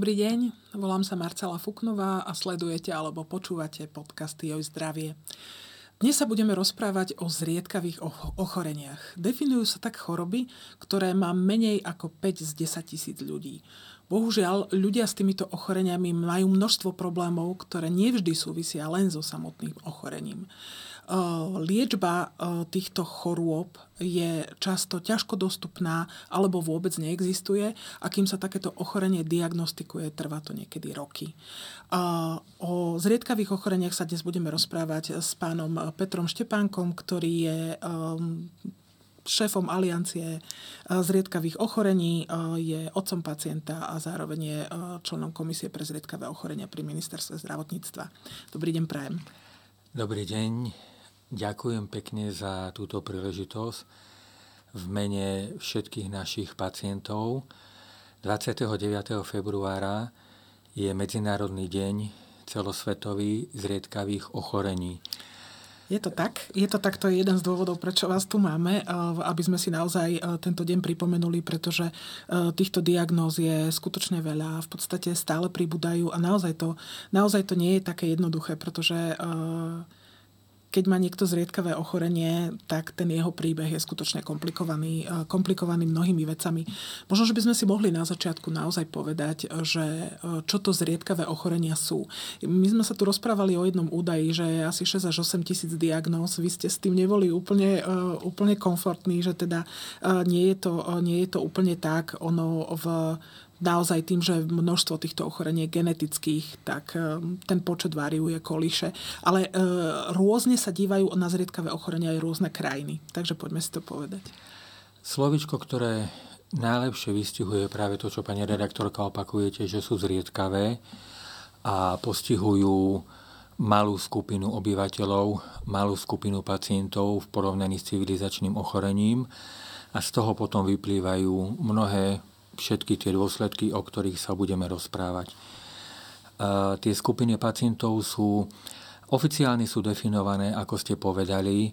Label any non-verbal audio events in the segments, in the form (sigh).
Dobrý deň, volám sa Marcela Fuknová a sledujete alebo počúvate podcasty Joj zdravie. Dnes sa budeme rozprávať o zriedkavých ochoreniach. Definujú sa tak choroby, ktoré má menej ako 5 z 10 tisíc ľudí. Bohužiaľ, ľudia s týmito ochoreniami majú množstvo problémov, ktoré nevždy súvisia len so samotným ochorením. Liečba týchto chorôb je často ťažko dostupná alebo vôbec neexistuje a kým sa takéto ochorenie diagnostikuje, trvá to niekedy roky. O zriedkavých ochoreniach sa dnes budeme rozprávať s pánom Petrom Štepánkom, ktorý je šéfom aliancie zriedkavých ochorení, je otcom pacienta a zároveň je členom Komisie pre zriedkavé ochorenia pri ministerstve zdravotníctva. Dobrý deň, prajem. Dobrý deň. Ďakujem pekne za túto príležitosť v mene všetkých našich pacientov. 29. februára je Medzinárodný deň celosvetový zriedkavých ochorení. Je to tak. Je to tak, to je jeden z dôvodov, prečo vás tu máme, eh, aby sme si naozaj eh, tento deň pripomenuli, pretože eh, týchto diagnóz je skutočne veľa, v podstate stále pribúdajú a naozaj to, naozaj to nie je také jednoduché, pretože keď má niekto zriedkavé ochorenie, tak ten jeho príbeh je skutočne komplikovaný, e, komplikovaný mnohými vecami. Možno, že by sme si mohli na začiatku naozaj povedať, že e, čo to zriedkavé ochorenia sú. My sme sa tu rozprávali o jednom údaji, že je asi 6 až 8 tisíc diagnóz. Vy ste s tým neboli úplne, e, úplne komfortní, že teda nie je, to, nie je to úplne tak. Ono v naozaj tým, že množstvo týchto ochorení je genetických, tak e, ten počet variuje, kolíše. Ale e, rôzne sa dívajú na zriedkavé ochorenia aj rôzne krajiny. Takže poďme si to povedať. Slovičko, ktoré najlepšie vystihuje práve to, čo pani redaktorka opakujete, že sú zriedkavé a postihujú malú skupinu obyvateľov, malú skupinu pacientov v porovnaní s civilizačným ochorením a z toho potom vyplývajú mnohé všetky tie dôsledky, o ktorých sa budeme rozprávať. Tie skupiny pacientov sú oficiálne sú definované, ako ste povedali,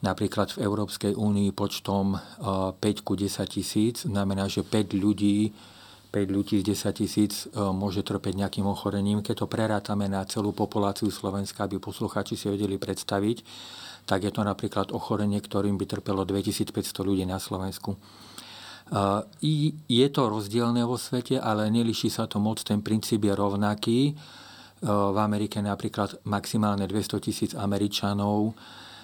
napríklad v Európskej únii počtom 5 ku 10 tisíc, znamená, že 5 ľudí 5 ľudí z 10 tisíc môže trpeť nejakým ochorením. Keď to prerátame na celú populáciu Slovenska, aby poslucháči si vedeli predstaviť, tak je to napríklad ochorenie, ktorým by trpelo 2500 ľudí na Slovensku. Je to rozdielne vo svete, ale neliší sa to moc, ten princíp je rovnaký. V Amerike napríklad maximálne 200 tisíc Američanov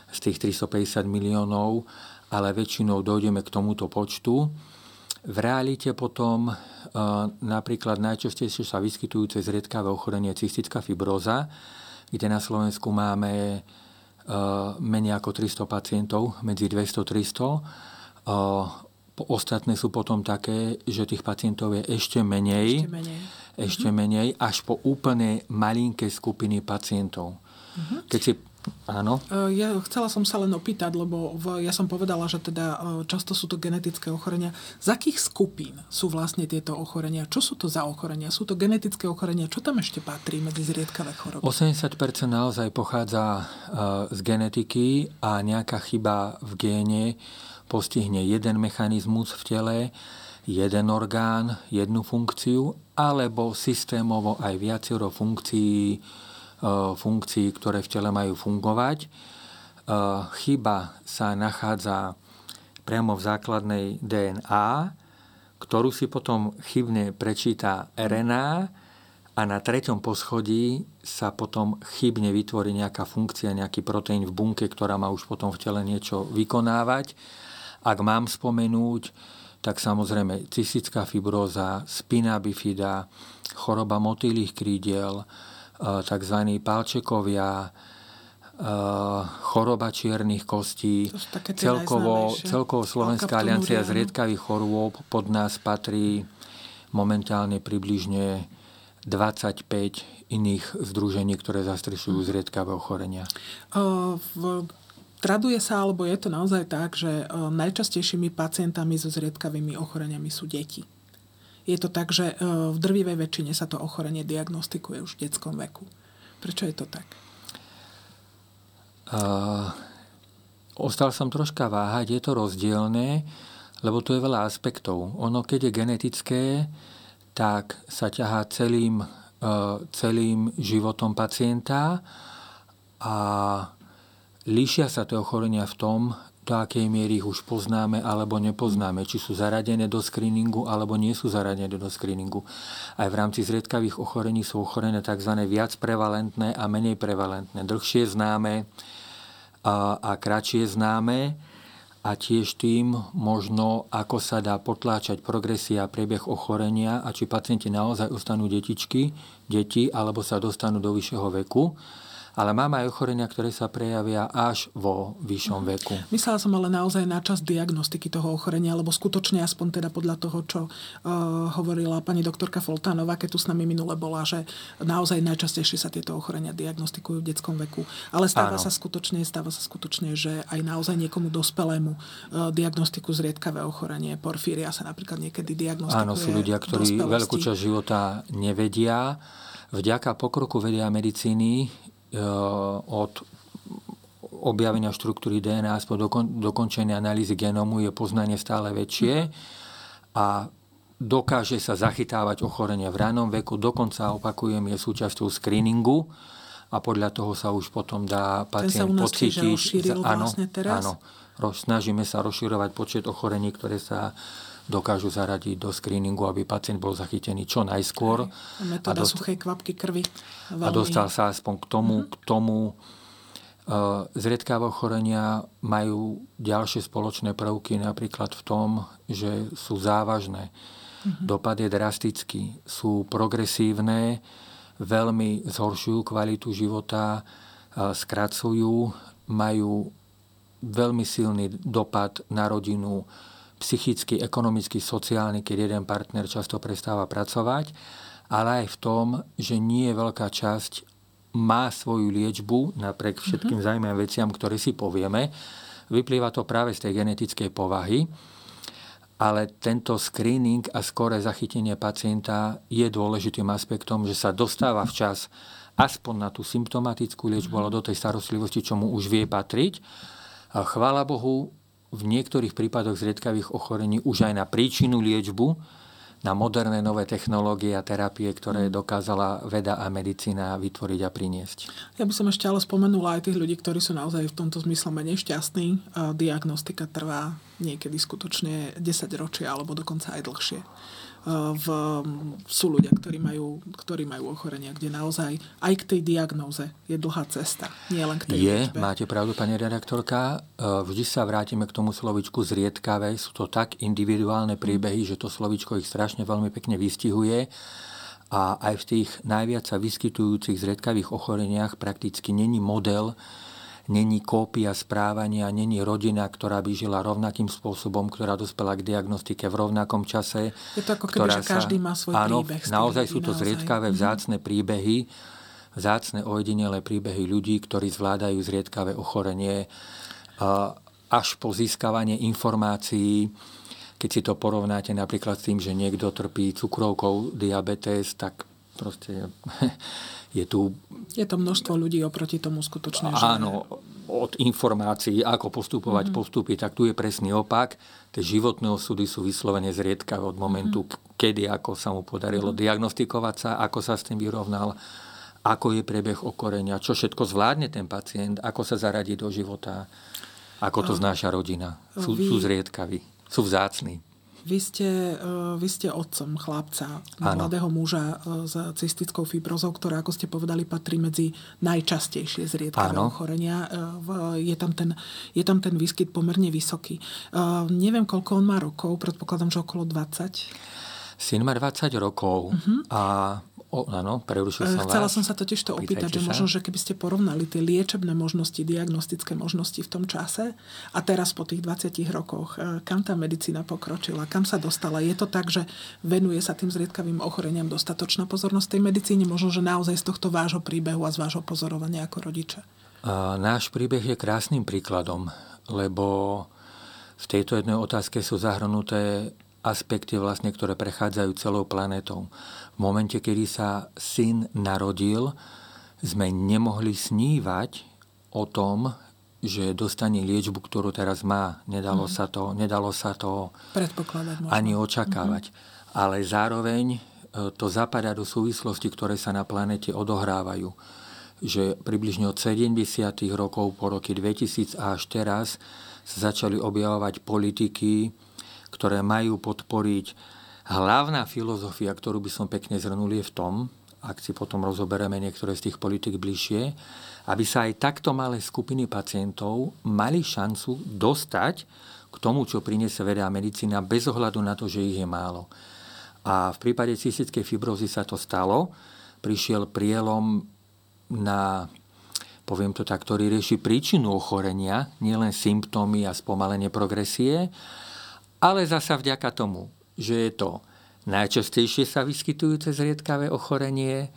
z tých 350 miliónov, ale väčšinou dojdeme k tomuto počtu. V realite potom napríklad najčastejšie sa vyskytujúce zriedkavé ochorenie cystická fibróza, kde na Slovensku máme menej ako 300 pacientov, medzi 200-300. Ostatné sú potom také, že tých pacientov je ešte menej, ešte menej, ešte mm-hmm. menej až po úplne malinké skupiny pacientov. Mm-hmm. Keď si Áno. E, ja chcela som sa len opýtať, lebo v, ja som povedala, že teda e, často sú to genetické ochorenia. Z akých skupín sú vlastne tieto ochorenia? Čo sú to za ochorenia? Sú to genetické ochorenia? Čo tam ešte patrí medzi zriedkavé choroby? 80% naozaj pochádza e, z genetiky a nejaká chyba v géne postihne jeden mechanizmus v tele, jeden orgán, jednu funkciu, alebo systémovo aj viacero funkcií, e, funkcií, ktoré v tele majú fungovať. E, chyba sa nachádza priamo v základnej DNA, ktorú si potom chybne prečíta RNA a na treťom poschodí sa potom chybne vytvorí nejaká funkcia, nejaký proteín v bunke, ktorá má už potom v tele niečo vykonávať ak mám spomenúť, tak samozrejme cystická fibróza, spina bifida, choroba motýlých krídiel, e, tzv. palčekovia, choroba čiernych kostí. Celkovo, celkovo Slovenská aliancia zriedkavých chorôb pod nás patrí momentálne približne 25 iných združení, ktoré zastrešujú zriedkavé ochorenia. V Traduje sa, alebo je to naozaj tak, že najčastejšími pacientami so zriedkavými ochoreniami sú deti. Je to tak, že v drvivej väčšine sa to ochorenie diagnostikuje už v detskom veku. Prečo je to tak? Uh, ostal som troška váhať, je to rozdielne, lebo tu je veľa aspektov. Ono, keď je genetické, tak sa ťahá celým, uh, celým životom pacienta a líšia sa tie ochorenia v tom, do akej miery ich už poznáme alebo nepoznáme, či sú zaradené do screeningu alebo nie sú zaradené do screeningu. Aj v rámci zriedkavých ochorení sú ochorené tzv. viac prevalentné a menej prevalentné. Dlhšie známe a, kratšie známe a tiež tým možno, ako sa dá potláčať progresia a priebeh ochorenia a či pacienti naozaj ostanú detičky, deti, alebo sa dostanú do vyššieho veku ale máme aj ochorenia, ktoré sa prejavia až vo vyššom mhm. veku. Myslela som ale naozaj na čas diagnostiky toho ochorenia, lebo skutočne aspoň teda podľa toho, čo uh, hovorila pani doktorka Foltánová, keď tu s nami minule bola, že naozaj najčastejšie sa tieto ochorenia diagnostikujú v detskom veku. Ale stáva Áno. sa skutočne, stáva sa skutočne, že aj naozaj niekomu dospelému uh, diagnostiku zriedkavé ochorenie, porfíria sa napríklad niekedy diagnostikuje. Áno, sú ľudia, ktorí veľkú časť života nevedia. Vďaka pokroku vedia medicíny od objavenia štruktúry DNA po dokončenia analýzy genómu je poznanie stále väčšie a dokáže sa zachytávať ochorenie v ranom veku, dokonca opakujem, je súčasťou screeningu a podľa toho sa už potom dá pacient pocítiť. Áno, vlastne teraz? áno, snažíme sa rozširovať počet ochorení, ktoré sa dokážu zaradiť do screeningu, aby pacient bol zachytený čo najskôr. Metóda a dost... suchej kvapky krvi. Veľmi... A dostal sa aspoň k tomu, mm-hmm. k tomu uh, zriedkavé ochorenia majú ďalšie spoločné prvky napríklad v tom, že sú závažné. Mm-hmm. Dopad je drastický. Sú progresívne, veľmi zhoršujú kvalitu života, uh, skracujú, majú veľmi silný dopad na rodinu, psychicky, ekonomicky, sociálny, keď jeden partner často prestáva pracovať, ale aj v tom, že nie je veľká časť má svoju liečbu napriek všetkým mm-hmm. zaujímavým veciam, ktoré si povieme. Vyplýva to práve z tej genetickej povahy, ale tento screening a skore zachytenie pacienta je dôležitým aspektom, že sa dostáva včas aspoň na tú symptomatickú liečbu, mm-hmm. ale do tej starostlivosti, čo mu už vie patriť. A chvála Bohu, v niektorých prípadoch zriedkavých ochorení už aj na príčinu liečbu, na moderné nové technológie a terapie, ktoré mm. dokázala veda a medicína vytvoriť a priniesť. Ja by som ešte ale spomenula aj tých ľudí, ktorí sú naozaj v tomto zmysle menej šťastní. Diagnostika trvá niekedy skutočne 10 ročia alebo dokonca aj dlhšie v, sú ľudia, ktorí majú, ktorí majú ochorenia, kde naozaj aj k tej diagnóze je dlhá cesta, nie len k tej Je, liečbe. máte pravdu, pani redaktorka. E, vždy sa vrátime k tomu slovičku zriedkavé. Sú to tak individuálne príbehy, že to slovičko ich strašne veľmi pekne vystihuje. A aj v tých najviac sa vyskytujúcich zriedkavých ochoreniach prakticky není model, není kópia správania, není rodina, ktorá by žila rovnakým spôsobom, ktorá dospela k diagnostike v rovnakom čase. Je to ako keby, že každý má svoj áno, príbeh. Naozaj sú to naozaj. zriedkavé, mhm. vzácne príbehy, vzácne ojedinelé príbehy ľudí, ktorí zvládajú zriedkavé ochorenie až po získavanie informácií, keď si to porovnáte napríklad s tým, že niekto trpí cukrovkou, diabetes, tak proste (laughs) je tu... Je to množstvo ľudí oproti tomu skutočne. Áno, od informácií, ako postupovať mm-hmm. postupy, tak tu je presný opak. Tie životné osudy sú vyslovene zriedkavé od momentu, mm-hmm. kedy, ako sa mu podarilo mm-hmm. diagnostikovať sa, ako sa s tým vyrovnal, ako je priebeh okorenia, čo všetko zvládne ten pacient, ako sa zaradí do života, ako to znáša rodina. Sú, Vy... sú zriedkaví, sú vzácni. Vy ste, e, vy ste otcom chlapca, ano. mladého muža e, s cystickou fibrozou, ktorá, ako ste povedali, patrí medzi najčastejšie zriedkavé ano. ochorenia. E, je tam, ten, je tam ten výskyt pomerne vysoký. Neviem, koľko on má rokov, predpokladám, že okolo 20. Syn má 20 rokov uh-huh. a O, áno, prerušil som Chcela vás. som sa totiž to opýtať, že sa. možno, že keby ste porovnali tie liečebné možnosti, diagnostické možnosti v tom čase a teraz po tých 20 rokoch, e, kam tá medicína pokročila, kam sa dostala. Je to tak, že venuje sa tým zriedkavým ochoreniam dostatočná pozornosť tej medicíne, možno, že naozaj z tohto vášho príbehu a z vášho pozorovania ako rodiča? A náš príbeh je krásnym príkladom, lebo v tejto jednej otázke sú zahrnuté aspekty, vlastne, ktoré prechádzajú celou planetou. V momente, kedy sa syn narodil, sme nemohli snívať o tom, že dostane liečbu, ktorú teraz má. Nedalo, mm. sa, to, nedalo sa to Predpokladať možno. ani očakávať. Mm-hmm. Ale zároveň e, to zapadá do súvislosti, ktoré sa na planete odohrávajú. Že približne od 70. rokov po roky 2000 až teraz sa začali objavovať politiky, ktoré majú podporiť. Hlavná filozofia, ktorú by som pekne zhrnul, je v tom, ak si potom rozoberieme niektoré z tých politik bližšie, aby sa aj takto malé skupiny pacientov mali šancu dostať k tomu, čo priniesie veda a medicína, bez ohľadu na to, že ich je málo. A v prípade cystickej fibrozy sa to stalo. Prišiel prielom na poviem to tak, ktorý rieši príčinu ochorenia, nielen symptómy a spomalenie progresie, ale zasa vďaka tomu, že je to najčastejšie sa vyskytujúce zriedkavé ochorenie,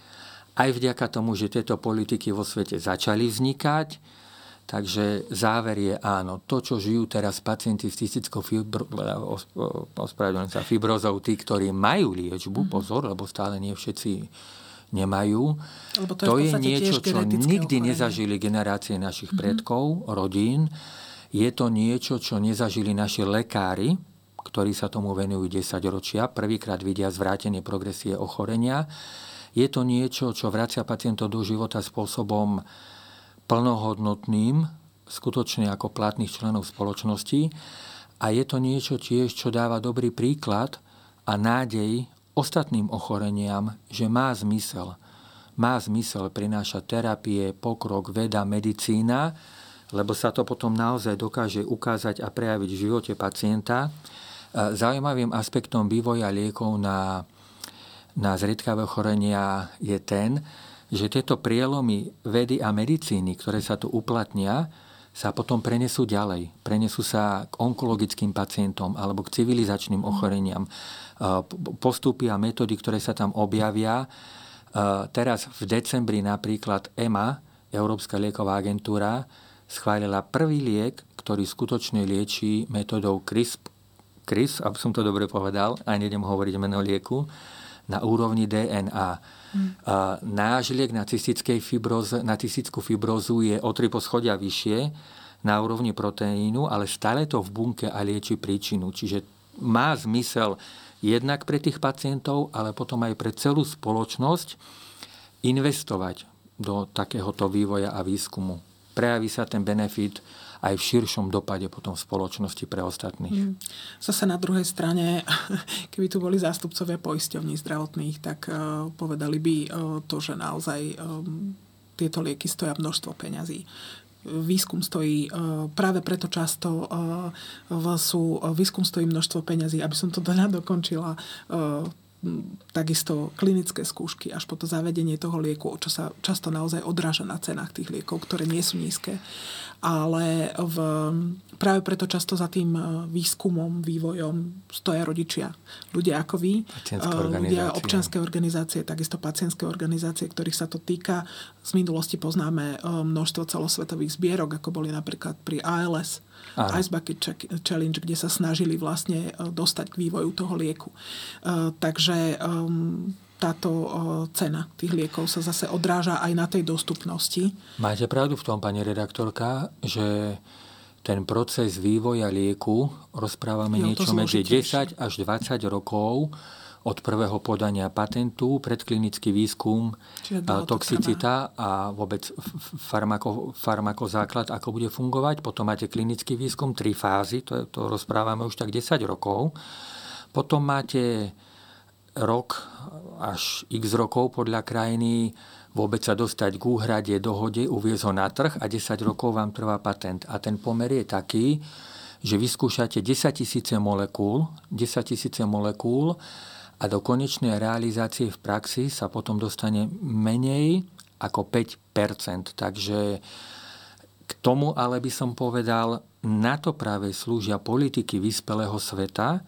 aj vďaka tomu, že tieto politiky vo svete začali vznikať. Takže záver je áno, to, čo žijú teraz pacienti s cystickou fibro, sa fibrozou, tí, ktorí majú liečbu, mm-hmm. pozor, lebo stále nie všetci nemajú. Lebo to, to je, je niečo, čo nikdy ochorenie. nezažili generácie našich mm-hmm. predkov, rodín. Je to niečo, čo nezažili naši lekári, ktorí sa tomu venujú 10 ročia, prvýkrát vidia zvrátenie progresie ochorenia. Je to niečo, čo vracia pacientov do života spôsobom plnohodnotným, skutočne ako platných členov spoločnosti. A je to niečo tiež, čo dáva dobrý príklad a nádej ostatným ochoreniam, že má zmysel. Má zmysel prinášať terapie, pokrok, veda, medicína, lebo sa to potom naozaj dokáže ukázať a prejaviť v živote pacienta Zaujímavým aspektom vývoja liekov na, na zriedkavé ochorenia je ten, že tieto prielomy vedy a medicíny, ktoré sa tu uplatnia, sa potom prenesú ďalej. Prenesú sa k onkologickým pacientom alebo k civilizačným mhm. ochoreniam. Postupy a metódy, ktoré sa tam objavia. Teraz v decembri napríklad EMA, Európska lieková agentúra, schválila prvý liek, ktorý skutočne lieči metodou CRISP Chris, aby som to dobre povedal, a nejdem hovoriť meno lieku, na úrovni DNA. Hmm. náš liek na, fibroz, na cystickú fibrozu je o tri poschodia vyššie na úrovni proteínu, ale stále to v bunke a lieči príčinu. Čiže má zmysel jednak pre tých pacientov, ale potom aj pre celú spoločnosť investovať do takéhoto vývoja a výskumu. Prejaví sa ten benefit aj v širšom dopade potom v spoločnosti pre ostatných. Mm. Zase na druhej strane, (laughs) keby tu boli zástupcovia poisťovní zdravotných, tak uh, povedali by uh, to, že naozaj um, tieto lieky stoja množstvo peňazí výskum stojí, práve preto často sú, výskum stojí množstvo peňazí, aby som to teda dokončila, takisto klinické skúšky až po to zavedenie toho lieku, čo sa často naozaj odráža na cenách tých liekov, ktoré nie sú nízke. Ale v, práve preto často za tým e, výskumom, vývojom stoja rodičia. Ľudia ako vy, e, ľudia občanské organizácie, takisto pacientské organizácie, ktorých sa to týka. Z minulosti poznáme e, množstvo celosvetových zbierok, ako boli napríklad pri ALS, Áno. Ice Bucket Challenge, kde sa snažili vlastne e, dostať k vývoju toho lieku. E, takže táto e, cena tých liekov sa zase odráža aj na tej dostupnosti. Máte pravdu v tom, pani redaktorka, že ten proces vývoja lieku rozprávame jo, niečo medzi 10 až 20 rokov od prvého podania patentu, predklinický výskum, toxicita a vôbec farmako, farmakozáklad, ako bude fungovať. Potom máte klinický výskum, tri fázy, to, to rozprávame už tak 10 rokov. Potom máte rok až x rokov podľa krajiny vôbec sa dostať k úhrade, dohode, uviezť ho na trh a 10 rokov vám trvá patent. A ten pomer je taký, že vyskúšate 10 tisíce molekúl, 10 tisíce molekúl a do konečnej realizácie v praxi sa potom dostane menej ako 5% Takže k tomu ale by som povedal, na to práve slúžia politiky vyspelého sveta,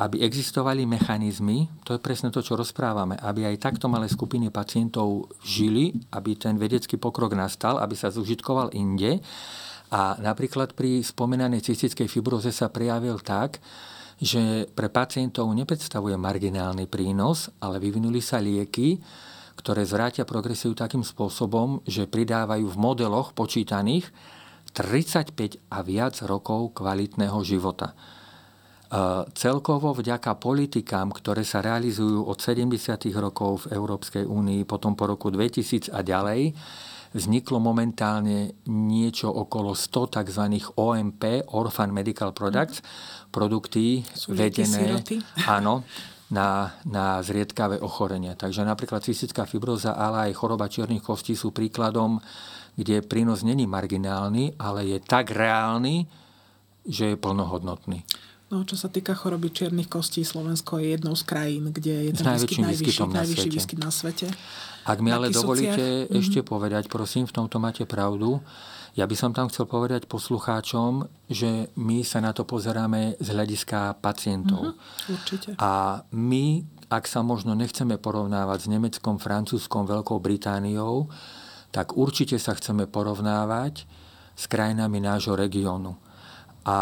aby existovali mechanizmy, to je presne to, čo rozprávame, aby aj takto malé skupiny pacientov žili, aby ten vedecký pokrok nastal, aby sa zužitkoval inde. A napríklad pri spomenanej cystickej fibroze sa prijavil tak, že pre pacientov nepredstavuje marginálny prínos, ale vyvinuli sa lieky, ktoré zvrátia progresiu takým spôsobom, že pridávajú v modeloch počítaných 35 a viac rokov kvalitného života. Celkovo vďaka politikám, ktoré sa realizujú od 70. rokov v Európskej únii, potom po roku 2000 a ďalej, vzniklo momentálne niečo okolo 100 tzv. OMP, Orphan Medical Products, produkty Sú vedené (laughs) áno, na, na zriedkavé ochorenia. Takže napríklad cystická fibroza, ale aj choroba čiernych kostí sú príkladom, kde prínos není marginálny, ale je tak reálny, že je plnohodnotný. No, čo sa týka choroby čiernych kostí, Slovensko je jednou z krajín, kde je ten výskyt najvyšší, na najvyšší výskyt na svete. Ak mi ale Na dovolíte Kisuciach? ešte povedať, prosím, v tomto máte pravdu. Ja by som tam chcel povedať poslucháčom, že my sa na to pozeráme z hľadiska pacientov. Určite. A my, ak sa možno nechceme porovnávať s Nemeckom, Francúzskom, Veľkou Britániou, tak určite sa chceme porovnávať s krajinami nášho regiónu. A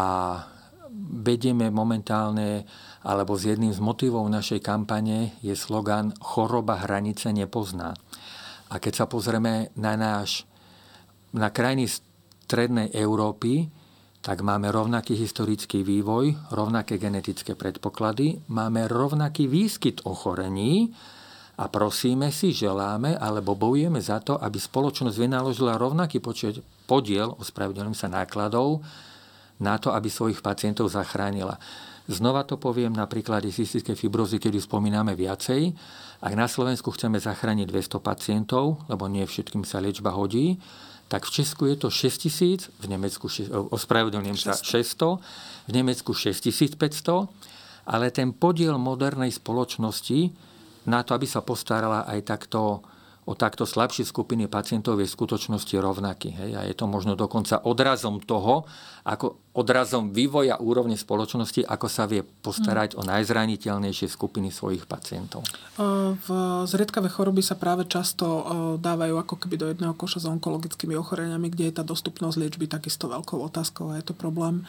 vedieme momentálne, alebo z jedným z motivov našej kampane je slogan Choroba hranice nepozná. A keď sa pozrieme na náš, na krajiny strednej Európy, tak máme rovnaký historický vývoj, rovnaké genetické predpoklady, máme rovnaký výskyt ochorení a prosíme si, želáme alebo bojujeme za to, aby spoločnosť vynaložila rovnaký počet podiel, ospravedlňujem sa nákladov, na to, aby svojich pacientov zachránila. Znova to poviem na príklade cystickej fibrozy, ju spomíname viacej. Ak na Slovensku chceme zachrániť 200 pacientov, lebo nie všetkým sa liečba hodí, tak v Česku je to 6 tisíc, v Nemecku, še- ospravedlňujem sa, 600, v Nemecku 6500, ale ten podiel modernej spoločnosti na to, aby sa postarala aj takto o takto slabšie skupiny pacientov je v skutočnosti rovnaký. Hej? A je to možno dokonca odrazom toho, ako odrazom vývoja úrovne spoločnosti, ako sa vie postarať o najzraniteľnejšie skupiny svojich pacientov. V zriedkavé choroby sa práve často dávajú ako keby do jedného koša s onkologickými ochoreniami, kde je tá dostupnosť liečby takisto veľkou otázkou a je to problém,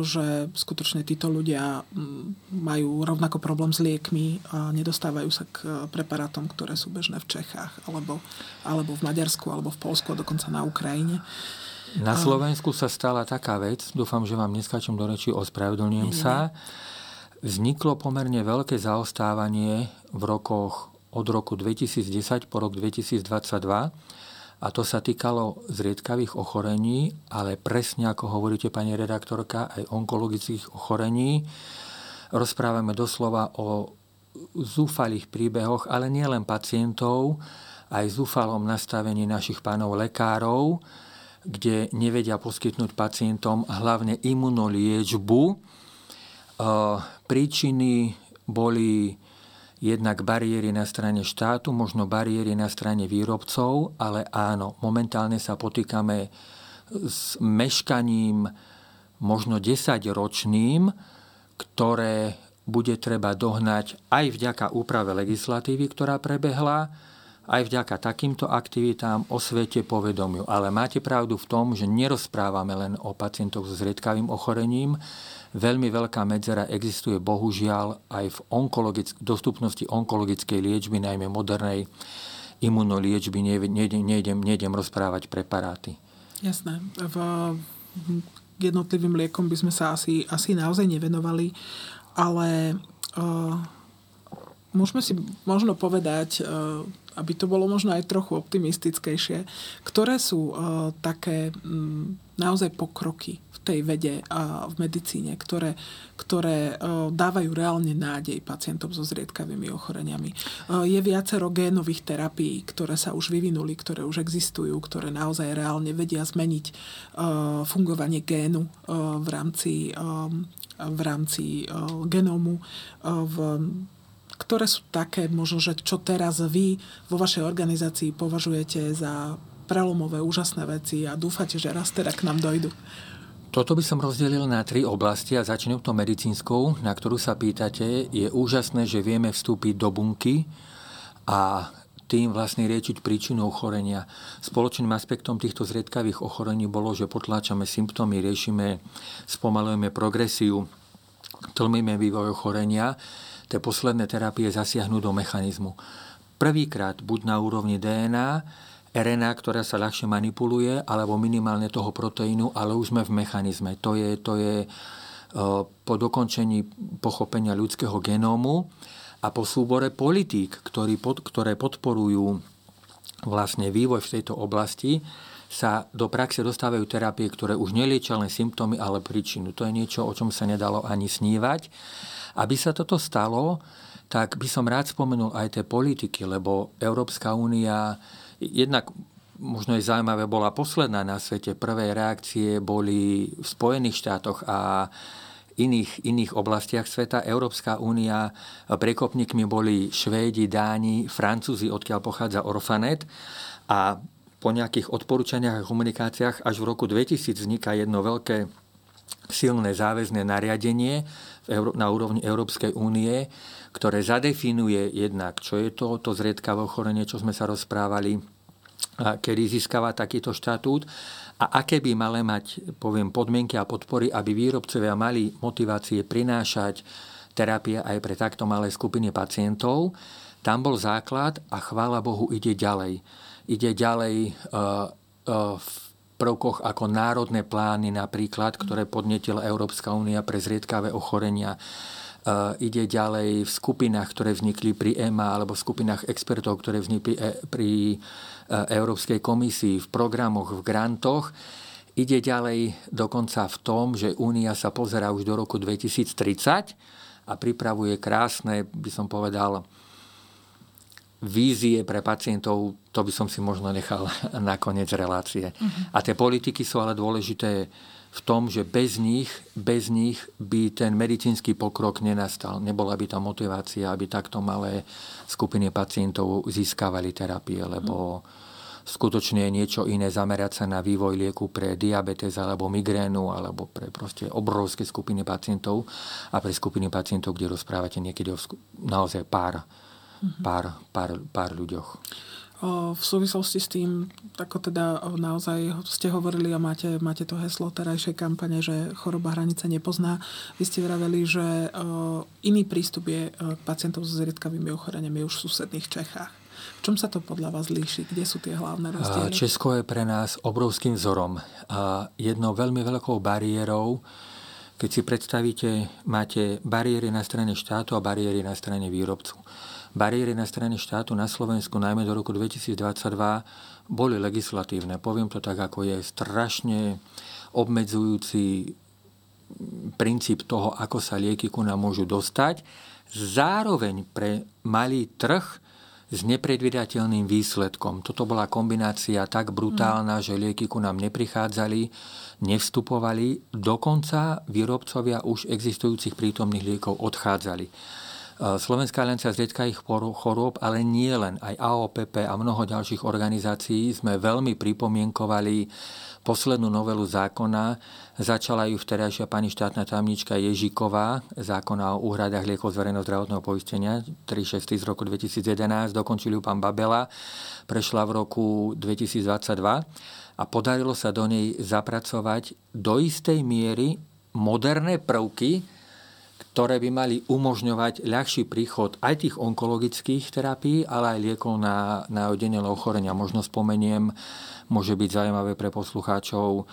že skutočne títo ľudia mm, majú rovnako problém s liekmi a nedostávajú sa k preparátom, ktoré sú bežné v Čechách alebo, alebo v Maďarsku, alebo v Polsku a dokonca na Ukrajine. Na Slovensku sa stala taká vec, dúfam, že vám neskáčem do reči, ospravedlňujem sa. Vzniklo pomerne veľké zaostávanie v rokoch od roku 2010 po rok 2022 a to sa týkalo zriedkavých ochorení, ale presne ako hovoríte, pani redaktorka, aj onkologických ochorení. Rozprávame doslova o zúfalých príbehoch, ale nielen pacientov, aj zúfalom nastavení našich pánov lekárov, kde nevedia poskytnúť pacientom hlavne imunoliečbu. E, príčiny boli jednak bariéry na strane štátu, možno bariéry na strane výrobcov, ale áno, momentálne sa potýkame s meškaním možno 10-ročným, ktoré bude treba dohnať aj vďaka úprave legislatívy, ktorá prebehla, aj vďaka takýmto aktivitám o svete povedomiu. Ale máte pravdu v tom, že nerozprávame len o pacientoch so zriedkavým ochorením. Veľmi veľká medzera existuje bohužiaľ aj v onkologick- dostupnosti onkologickej liečby, najmä modernej imunoliečby. Nejdem, nejdem, nejdem rozprávať preparáty. Jasné. V jednotlivým liekom by sme sa asi, asi naozaj nevenovali, ale uh, môžeme si možno povedať, uh, aby to bolo možno aj trochu optimistickejšie, ktoré sú uh, také um, naozaj pokroky v tej vede a v medicíne, ktoré, ktoré uh, dávajú reálne nádej pacientom so zriedkavými ochoreniami. Uh, je viacero génových terapií, ktoré sa už vyvinuli, ktoré už existujú, ktoré naozaj reálne vedia zmeniť fungovanie génu v rámci, v rámci genómu uh, v ktoré sú také, možno, že čo teraz vy vo vašej organizácii považujete za prelomové, úžasné veci a dúfate, že raz teda k nám dojdu? Toto by som rozdelil na tri oblasti a začnem to medicínskou, na ktorú sa pýtate. Je úžasné, že vieme vstúpiť do bunky a tým vlastne riečiť príčinu ochorenia. Spoločným aspektom týchto zriedkavých ochorení bolo, že potláčame symptómy, riešime, spomalujeme progresiu, tlmíme vývoj ochorenia. Tie posledné terapie zasiahnu do mechanizmu. Prvýkrát buď na úrovni DNA, RNA, ktorá sa ľahšie manipuluje, alebo minimálne toho proteínu, ale už sme v mechanizme. To je, to je e, po dokončení pochopenia ľudského genómu a po súbore politík, ktorý pod, ktoré podporujú vlastne vývoj v tejto oblasti, sa do praxe dostávajú terapie, ktoré už neliečia len symptómy, ale príčinu. To je niečo, o čom sa nedalo ani snívať. Aby sa toto stalo, tak by som rád spomenul aj tie politiky, lebo Európska únia jednak možno je zaujímavé, bola posledná na svete. Prvé reakcie boli v Spojených štátoch a iných, iných oblastiach sveta. Európska únia, prekopníkmi boli Švédi, Dáni, Francúzi, odkiaľ pochádza Orfanet. A po nejakých odporúčaniach a komunikáciách až v roku 2000 vzniká jedno veľké silné záväzné nariadenie na úrovni Európskej únie, ktoré zadefinuje jednak, čo je to, to zriedkavé ochorenie, čo sme sa rozprávali, kedy získava takýto štatút a aké by mali mať, poviem, podmienky a podpory, aby výrobcovia mali motivácie prinášať terapie aj pre takto malé skupiny pacientov. Tam bol základ a chvála Bohu ide ďalej. Ide ďalej uh, uh, v prvkoch ako národné plány napríklad, ktoré podnetila Európska únia pre zriedkavé ochorenia. Uh, ide ďalej v skupinách, ktoré vznikli pri EMA alebo v skupinách expertov, ktoré vznikli pri E, Európskej komisii, v programoch, v grantoch. Ide ďalej dokonca v tom, že Únia sa pozera už do roku 2030 a pripravuje krásne, by som povedal, vízie pre pacientov, to by som si možno nechal (laughs) na koniec relácie. Uh-huh. A tie politiky sú ale dôležité v tom, že bez nich, bez nich by ten medicínsky pokrok nenastal. Nebola by tá motivácia, aby takto malé skupiny pacientov získavali terapie, lebo skutočne je niečo iné zamerať sa na vývoj lieku pre diabetes alebo migrénu alebo pre proste obrovské skupiny pacientov a pre skupiny pacientov, kde rozprávate niekedy o naozaj pár, pár, pár, pár ľuďoch. V súvislosti s tým, ako teda naozaj ste hovorili a máte, máte to heslo terajšej kampane, že choroba hranice nepozná. Vy ste vraveli, že iný prístup je k pacientov so zriedkavými ochoreniami už v susedných Čechách. V čom sa to podľa vás líši? Kde sú tie hlavné rozdiely? Česko je pre nás obrovským vzorom. A jednou veľmi veľkou bariérou, keď si predstavíte, máte bariéry na strane štátu a bariéry na strane výrobcu bariéry na strane štátu na Slovensku najmä do roku 2022 boli legislatívne. Poviem to tak, ako je strašne obmedzujúci princíp toho, ako sa lieky ku nám môžu dostať. Zároveň pre malý trh s nepredvydateľným výsledkom. Toto bola kombinácia tak brutálna, že lieky ku nám neprichádzali, nevstupovali, dokonca výrobcovia už existujúcich prítomných liekov odchádzali. Slovenská aliancia zriedkavých chorôb, ale nie len, aj AOPP a mnoho ďalších organizácií sme veľmi pripomienkovali poslednú novelu zákona. Začala ju vterajšia pani štátna tajomnička Ježiková, zákona o úhradách liekov z verejného zdravotného poistenia 36 z roku 2011, dokončili ju pán Babela, prešla v roku 2022 a podarilo sa do nej zapracovať do istej miery moderné prvky, ktoré by mali umožňovať ľahší príchod aj tých onkologických terapií, ale aj liekov na, na odenelé ochorenia. Možno spomeniem, môže byť zaujímavé pre poslucháčov, e,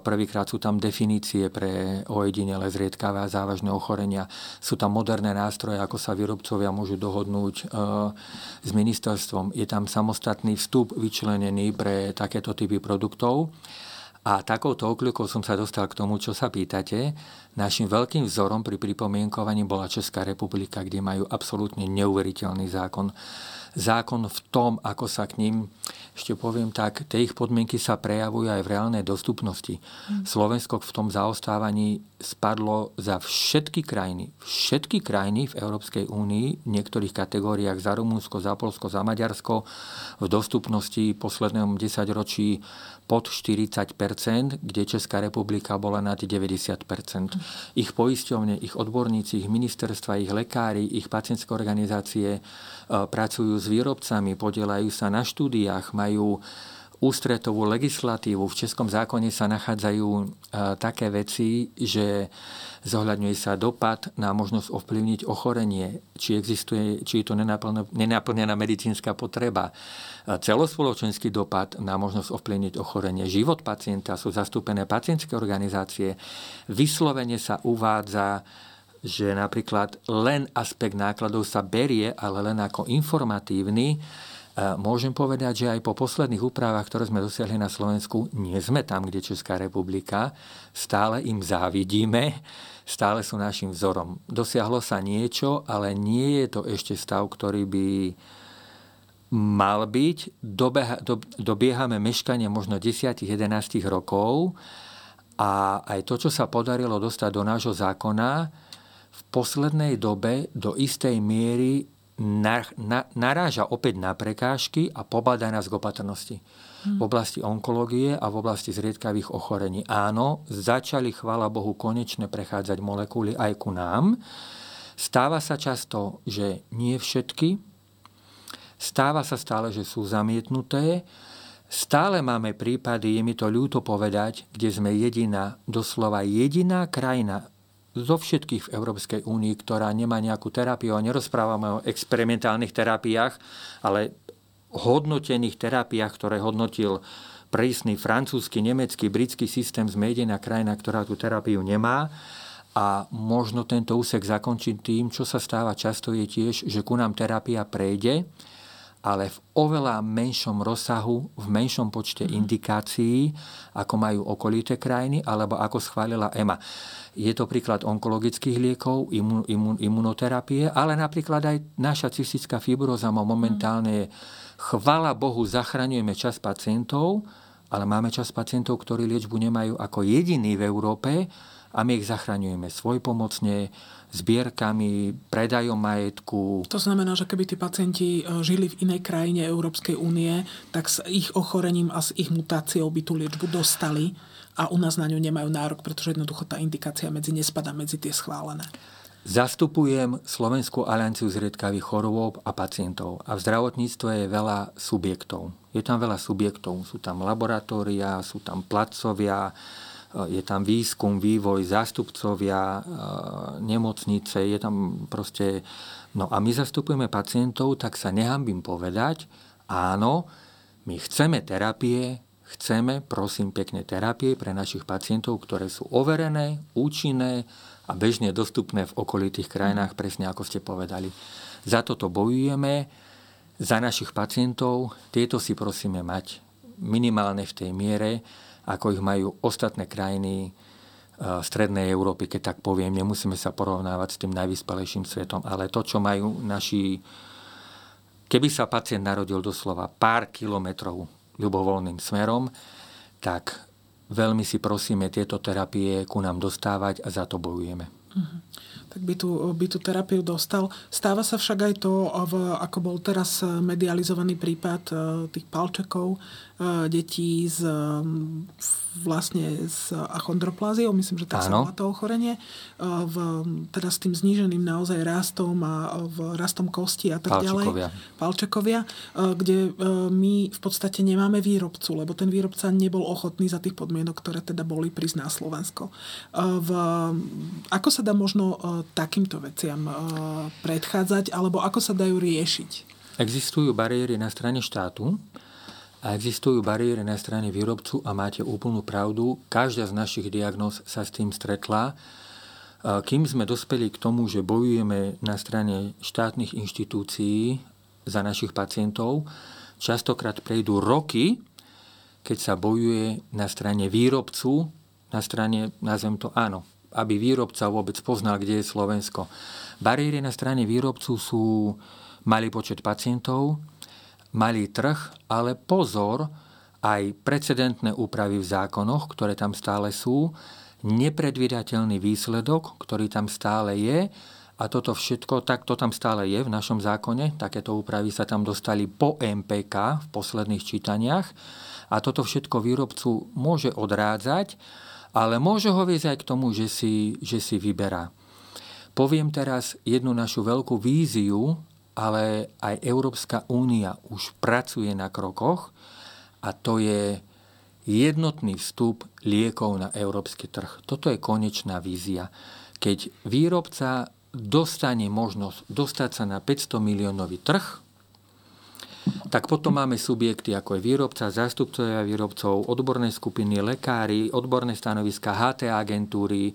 prvýkrát sú tam definície pre ojedinele zriedkavé a závažné ochorenia. Sú tam moderné nástroje, ako sa výrobcovia môžu dohodnúť e, s ministerstvom. Je tam samostatný vstup vyčlenený pre takéto typy produktov. A takouto okľukou som sa dostal k tomu, čo sa pýtate. Našim veľkým vzorom pri pripomienkovaní bola Česká republika, kde majú absolútne neuveriteľný zákon. zákon v tom, ako sa k ním, ešte poviem tak, tie ich podmienky sa prejavujú aj v reálnej dostupnosti. Mm. Slovensko v tom zaostávaní spadlo za všetky krajiny. Všetky krajiny v Európskej únii v niektorých kategóriách za Rumunsko, za Polsko, za Maďarsko v dostupnosti poslednom 10 ročí pod 40% kde Česká republika bola nad 90% Ich poisťovne, ich odborníci, ich ministerstva, ich lekári, ich pacientské organizácie e, pracujú s výrobcami, podielajú sa na štúdiách, majú ústretovú legislatívu. V Českom zákone sa nachádzajú e, také veci, že zohľadňuje sa dopad na možnosť ovplyvniť ochorenie, či, existuje, či je to nenaplnená medicínska potreba, celospoločenský dopad na možnosť ovplyvniť ochorenie, život pacienta, sú zastúpené pacientské organizácie. Vyslovene sa uvádza že napríklad len aspekt nákladov sa berie, ale len ako informatívny, Môžem povedať, že aj po posledných úpravách, ktoré sme dosiahli na Slovensku, nie sme tam, kde Česká republika. Stále im závidíme, stále sú našim vzorom. Dosiahlo sa niečo, ale nie je to ešte stav, ktorý by mal byť. Dobeha, do, dobiehame meškanie možno 10-11 rokov a aj to, čo sa podarilo dostať do nášho zákona, v poslednej dobe do istej miery na, na, naráža opäť na prekážky a pobada nás k opatrnosti. V oblasti onkológie a v oblasti zriedkavých ochorení. Áno, začali, chvála Bohu, konečne prechádzať molekuly aj ku nám. Stáva sa často, že nie všetky. Stáva sa stále, že sú zamietnuté. Stále máme prípady, je mi to ľúto povedať, kde sme jediná, doslova jediná krajina zo všetkých v Európskej únii, ktorá nemá nejakú terapiu. A nerozprávame o experimentálnych terapiách, ale hodnotených terapiách, ktoré hodnotil prísny francúzsky, nemecký, britský systém. Sme jediná krajina, ktorá tú terapiu nemá. A možno tento úsek zakončiť tým, čo sa stáva často je tiež, že ku nám terapia prejde, ale v oveľa menšom rozsahu, v menšom počte mhm. indikácií, ako majú okolité krajiny, alebo ako schválila EMA. Je to príklad onkologických liekov, imun, imun, imunoterapie, ale napríklad aj naša cystická fibroza má momentálne, chvala Bohu, zachraňujeme čas pacientov, ale máme čas pacientov, ktorí liečbu nemajú ako jediní v Európe a my ich zachraňujeme svojpomocne, zbierkami, predajom majetku. To znamená, že keby tí pacienti e, žili v inej krajine Európskej únie, tak s ich ochorením a s ich mutáciou by tú liečbu dostali a u nás na ňu nemajú nárok, pretože jednoducho tá indikácia medzi nespadá medzi tie schválené. Zastupujem Slovenskú alianciu zriedkavých chorôb a pacientov a v zdravotníctve je veľa subjektov. Je tam veľa subjektov. Sú tam laboratória, sú tam placovia, je tam výskum, vývoj, zástupcovia, nemocnice, je tam proste... No a my zastupujeme pacientov, tak sa nehambím povedať, áno, my chceme terapie, chceme, prosím pekne, terapie pre našich pacientov, ktoré sú overené, účinné a bežne dostupné v okolitých krajinách, presne ako ste povedali. Za toto bojujeme, za našich pacientov, tieto si prosíme mať minimálne v tej miere, ako ich majú ostatné krajiny eh, strednej Európy, keď tak poviem. Nemusíme sa porovnávať s tým najvyspelejším svetom, ale to, čo majú naši... Keby sa pacient narodil doslova pár kilometrov ľubovoľným smerom, tak veľmi si prosíme tieto terapie ku nám dostávať a za to bojujeme. Tak by tú, by tú terapiu dostal. Stáva sa však aj to, ako bol teraz medializovaný prípad eh, tých palčekov, eh, detí z vlastne s achondropláziou, myslím, že tak sa volá to ochorenie, v, teda s tým zníženým naozaj rastom a v rastom kosti a tak Palčekovia. ďalej. Palčekovia. Kde my v podstate nemáme výrobcu, lebo ten výrobca nebol ochotný za tých podmienok, ktoré teda boli prísť na Slovensko. V, ako sa dá možno takýmto veciam predchádzať, alebo ako sa dajú riešiť? Existujú bariéry na strane štátu, a existujú bariéry na strane výrobcu a máte úplnú pravdu. Každá z našich diagnóz sa s tým stretla. Kým sme dospeli k tomu, že bojujeme na strane štátnych inštitúcií za našich pacientov, častokrát prejdú roky, keď sa bojuje na strane výrobcu, na strane, nazvem to áno, aby výrobca vôbec poznal, kde je Slovensko. Bariéry na strane výrobcu sú malý počet pacientov, malý trh, ale pozor, aj precedentné úpravy v zákonoch, ktoré tam stále sú, nepredvídateľný výsledok, ktorý tam stále je a toto všetko, tak to tam stále je v našom zákone, takéto úpravy sa tam dostali po MPK v posledných čítaniach a toto všetko výrobcu môže odrádzať, ale môže ho viesť aj k tomu, že si, že si vyberá. Poviem teraz jednu našu veľkú víziu, ale aj Európska únia už pracuje na krokoch a to je jednotný vstup liekov na európsky trh. Toto je konečná vízia. Keď výrobca dostane možnosť dostať sa na 500 miliónový trh, tak potom máme subjekty ako je výrobca, zástupcovia výrobcov, odborné skupiny, lekári, odborné stanoviska, HT agentúry,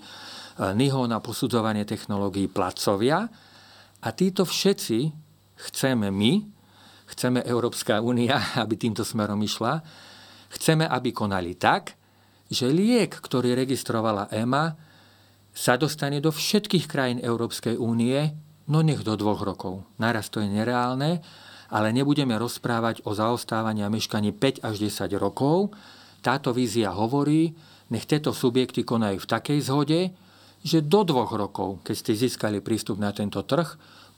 NIHO na posudzovanie technológií, placovia. A títo všetci chceme my, chceme Európska únia, (laughs) aby týmto smerom išla, chceme, aby konali tak, že liek, ktorý registrovala EMA, sa dostane do všetkých krajín Európskej únie, no nech do dvoch rokov. Naraz to je nereálne, ale nebudeme rozprávať o zaostávaní a meškaní 5 až 10 rokov. Táto vízia hovorí, nech tieto subjekty konajú v takej zhode, že do dvoch rokov, keď ste získali prístup na tento trh,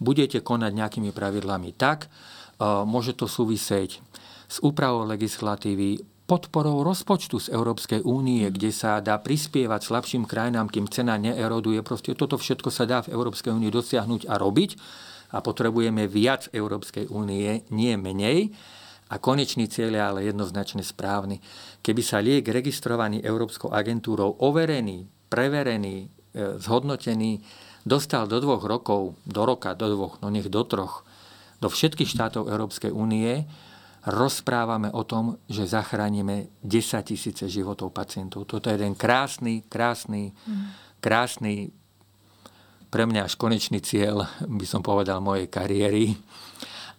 budete konať nejakými pravidlami tak, môže to súvisieť s úpravou legislatívy, podporou rozpočtu z Európskej únie, kde sa dá prispievať slabším krajinám, kým cena neeroduje. Proste toto všetko sa dá v Európskej únii dosiahnuť a robiť a potrebujeme viac Európskej únie, nie menej. A konečný cieľ je ale jednoznačne správny. Keby sa liek registrovaný Európskou agentúrou, overený, preverený, e, zhodnotený, dostal do dvoch rokov, do roka, do dvoch, no nech do troch, do všetkých štátov Európskej únie, rozprávame o tom, že zachránime 10 tisíce životov pacientov. Toto je jeden krásny, krásny, krásny, pre mňa až konečný cieľ, by som povedal, mojej kariéry.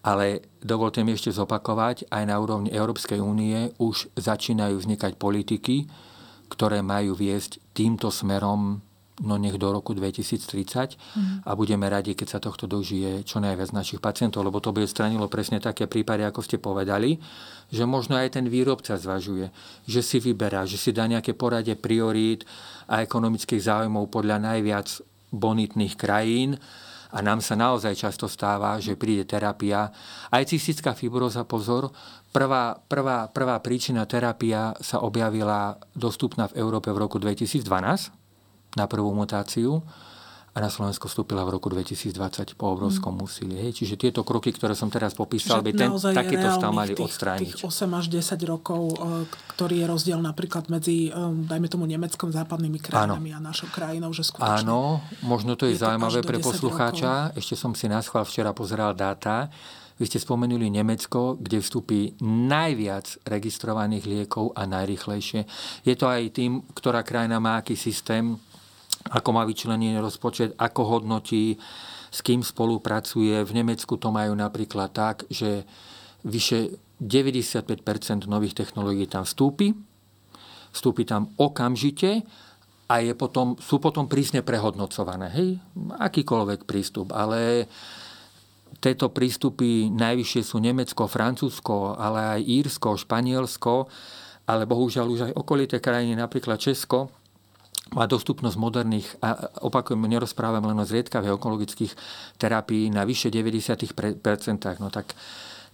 Ale dovolte mi ešte zopakovať, aj na úrovni Európskej únie už začínajú vznikať politiky, ktoré majú viesť týmto smerom no nech do roku 2030 mm. a budeme radi, keď sa tohto dožije čo najviac našich pacientov, lebo to by odstranilo presne také prípady, ako ste povedali, že možno aj ten výrobca zvažuje, že si vyberá, že si dá nejaké poradie priorít a ekonomických záujmov podľa najviac bonitných krajín a nám sa naozaj často stáva, že príde terapia. Aj cystická fibroza, pozor, prvá, prvá, prvá príčina terapia sa objavila dostupná v Európe v roku 2012 na prvú mutáciu a na Slovensko vstúpila v roku 2020 po obrovskom mm. úsilí. Hej. Čiže tieto kroky, ktoré som teraz popísal, by ten, takýto stav mali tých, odstrániť. Tých 8 až 10 rokov, e, ktorý je rozdiel napríklad medzi, e, dajme tomu, Nemeckom, západnými krajinami Áno. a našou krajinou, že skutočne... Áno, možno to je, je zaujímavé pre poslucháča. Rokov. Ešte som si schvál včera pozeral dáta. Vy ste spomenuli Nemecko, kde vstúpi najviac registrovaných liekov a najrychlejšie. Je to aj tým, ktorá krajina má aký systém ako má vyčlenený rozpočet, ako hodnotí, s kým spolupracuje. V Nemecku to majú napríklad tak, že vyše 95% nových technológií tam vstúpi, vstúpi tam okamžite a je potom, sú potom prísne prehodnocované. Hej? Akýkoľvek prístup, ale tieto prístupy najvyššie sú Nemecko, Francúzsko, ale aj Írsko, Španielsko, ale bohužiaľ už aj okolité krajiny, napríklad Česko, má dostupnosť moderných, a opakujem, nerozprávam len o zriedkavých onkologických terapií na vyše 90%, no tak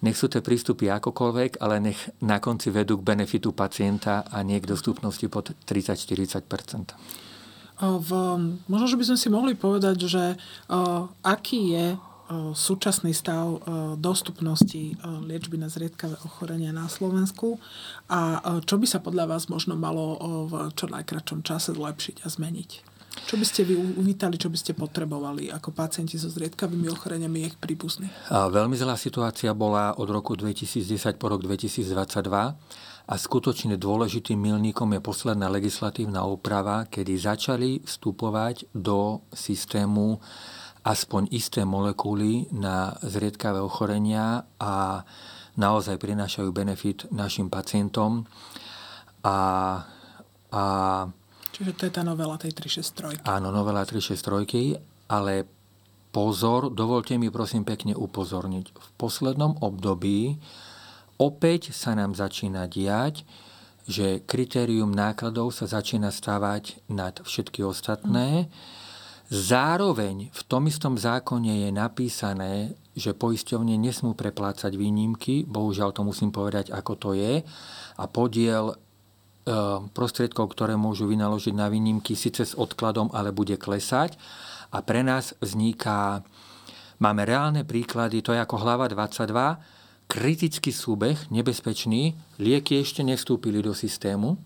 nech sú tie prístupy akokoľvek, ale nech na konci vedú k benefitu pacienta a nie k dostupnosti pod 30-40%. V, možno, že by sme si mohli povedať, že uh, aký je súčasný stav dostupnosti liečby na zriedkavé ochorenia na Slovensku a čo by sa podľa vás možno malo v čo najkračom čase zlepšiť a zmeniť? Čo by ste vy uvítali, čo by ste potrebovali ako pacienti so zriedkavými ochoreniami ich príbuzní? Veľmi zlá situácia bola od roku 2010 po rok 2022 a skutočne dôležitým milníkom je posledná legislatívna úprava, kedy začali vstupovať do systému aspoň isté molekuly na zriedkavé ochorenia a naozaj prinášajú benefit našim pacientom. A, a, Čiže to je tá novela tej 363. Áno, novela 363, ale pozor, dovolte mi prosím pekne upozorniť. V poslednom období opäť sa nám začína diať, že kritérium nákladov sa začína stávať nad všetky ostatné. Zároveň v tom istom zákone je napísané, že poisťovne nesmú preplácať výnimky, bohužiaľ to musím povedať, ako to je, a podiel e, prostriedkov, ktoré môžu vynaložiť na výnimky, síce s odkladom, ale bude klesať. A pre nás vzniká, máme reálne príklady, to je ako hlava 22, kritický súbeh, nebezpečný, lieky ešte nevstúpili do systému,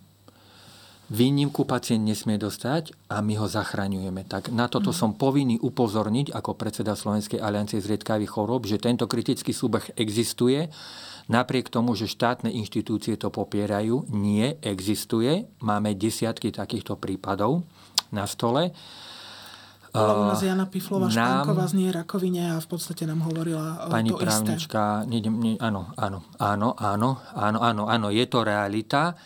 výnimku pacient nesmie dostať a my ho zachraňujeme. Tak na toto mm. som povinný upozorniť ako predseda Slovenskej aliancie zriedkavých chorób, že tento kritický súbeh existuje. Napriek tomu, že štátne inštitúcie to popierajú, nie existuje. Máme desiatky takýchto prípadov na stole. Bola u nás Jana Piflová Špánková z nie rakovine a v podstate nám hovorila pani to právnička, isté. Nie, nie, áno, áno, áno, áno, áno, áno, áno, je to realita.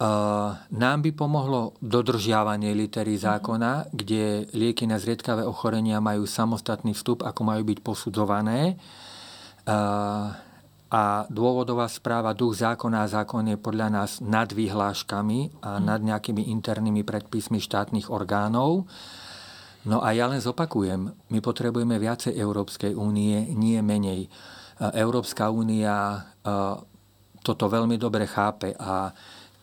Uh, nám by pomohlo dodržiavanie litery zákona, kde lieky na zriedkavé ochorenia majú samostatný vstup, ako majú byť posudzované. Uh, a dôvodová správa duch zákona a zákon je podľa nás nad vyhláškami a nad nejakými internými predpismi štátnych orgánov. No a ja len zopakujem, my potrebujeme viacej Európskej únie, nie menej. Európska únia toto veľmi dobre chápe a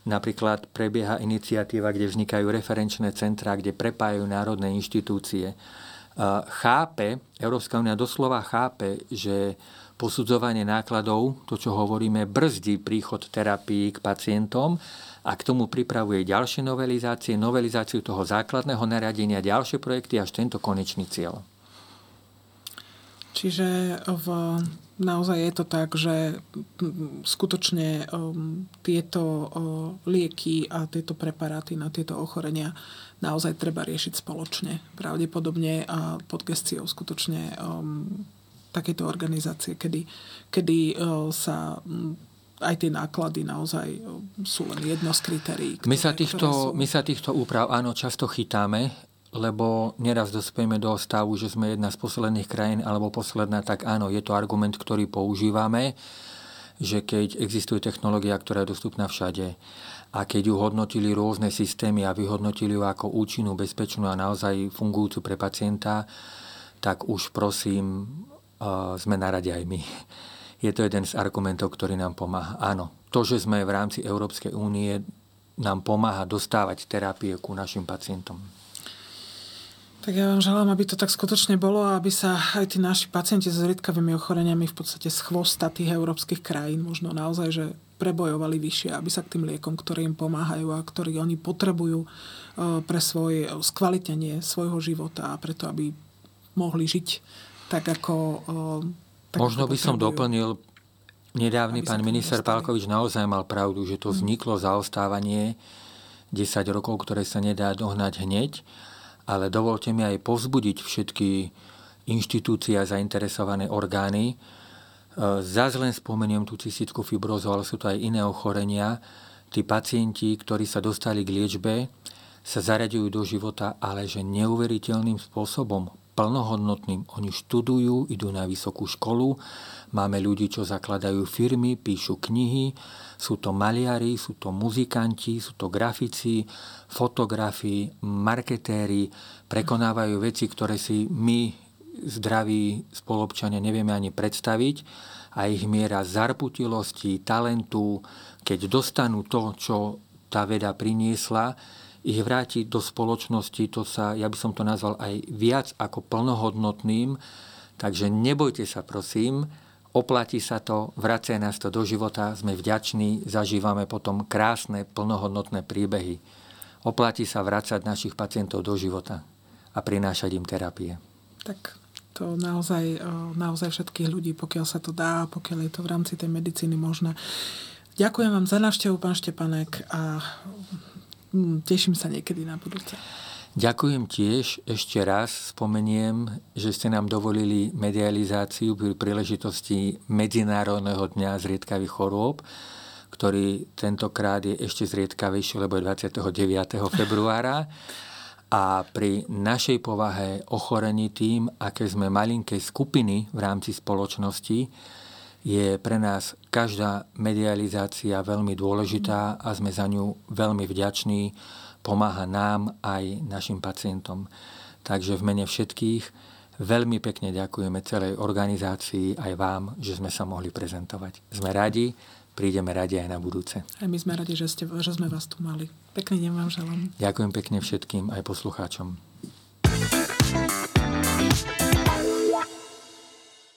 napríklad prebieha iniciatíva, kde vznikajú referenčné centrá, kde prepájajú národné inštitúcie. Chápe, Európska únia doslova chápe, že posudzovanie nákladov, to čo hovoríme, brzdí príchod terapii k pacientom a k tomu pripravuje ďalšie novelizácie, novelizáciu toho základného nariadenia, ďalšie projekty až tento konečný cieľ. Čiže v, naozaj je to tak, že skutočne um, tieto um, lieky a tieto preparáty na tieto ochorenia naozaj treba riešiť spoločne. Pravdepodobne a pod gestiou skutočne um, takéto organizácie, kedy, kedy uh, sa aj tie náklady naozaj sú len jedno z kritérií. Ktoré, my, sa týchto, sú... my sa týchto úprav áno často chytáme, lebo neraz dospieme do stavu, že sme jedna z posledných krajín alebo posledná, tak áno, je to argument, ktorý používame, že keď existuje technológia, ktorá je dostupná všade a keď ju hodnotili rôzne systémy a vyhodnotili ju ako účinnú, bezpečnú a naozaj fungujúcu pre pacienta, tak už prosím, sme na rade aj my je to jeden z argumentov, ktorý nám pomáha. Áno, to, že sme v rámci Európskej únie, nám pomáha dostávať terapie ku našim pacientom. Tak ja vám želám, aby to tak skutočne bolo a aby sa aj tí naši pacienti so zriedkavými ochoreniami v podstate z chvosta tých európskych krajín možno naozaj, že prebojovali vyššie, aby sa k tým liekom, ktoré im pomáhajú a ktorí oni potrebujú e, pre svoje skvalitnenie svojho života a preto, aby mohli žiť tak, ako e, tak Možno by som doplnil, nedávny pán minister Pálkovič naozaj mal pravdu, že to mhm. vzniklo zaostávanie 10 rokov, ktoré sa nedá dohnať hneď, ale dovolte mi aj povzbudiť všetky inštitúcie a zainteresované orgány. E, zás len spomeniem tú cystitku fibrozu, ale sú to aj iné ochorenia. Tí pacienti, ktorí sa dostali k liečbe, sa zaraďujú do života, ale že neuveriteľným spôsobom plnohodnotným. Oni študujú, idú na vysokú školu, máme ľudí, čo zakladajú firmy, píšu knihy, sú to maliari, sú to muzikanti, sú to grafici, fotografi, marketéri, prekonávajú veci, ktoré si my, zdraví spolobčania, nevieme ani predstaviť a ich miera zarputilosti, talentu, keď dostanú to, čo tá veda priniesla, ich vrátiť do spoločnosti, to sa, ja by som to nazval aj viac ako plnohodnotným. Takže nebojte sa, prosím, oplatí sa to, vracia nás to do života, sme vďační, zažívame potom krásne, plnohodnotné príbehy. Oplatí sa vrácať našich pacientov do života a prinášať im terapie. Tak to naozaj, naozaj všetkých ľudí, pokiaľ sa to dá, pokiaľ je to v rámci tej medicíny možné. Ďakujem vám za návštevu, pán Štepanek, a teším sa niekedy na budúce. Ďakujem tiež. Ešte raz spomeniem, že ste nám dovolili medializáciu pri príležitosti Medzinárodného dňa zriedkavých chorôb, ktorý tentokrát je ešte zriedkavejší, lebo je 29. februára. A pri našej povahe ochorení tým, aké sme malinkej skupiny v rámci spoločnosti, je pre nás každá medializácia veľmi dôležitá a sme za ňu veľmi vďační. Pomáha nám aj našim pacientom. Takže v mene všetkých veľmi pekne ďakujeme celej organizácii aj vám, že sme sa mohli prezentovať. Sme radi, prídeme radi aj na budúce. Aj my sme radi, že, ste, že sme vás tu mali. Pekný deň vám želám. Ďakujem pekne všetkým aj poslucháčom.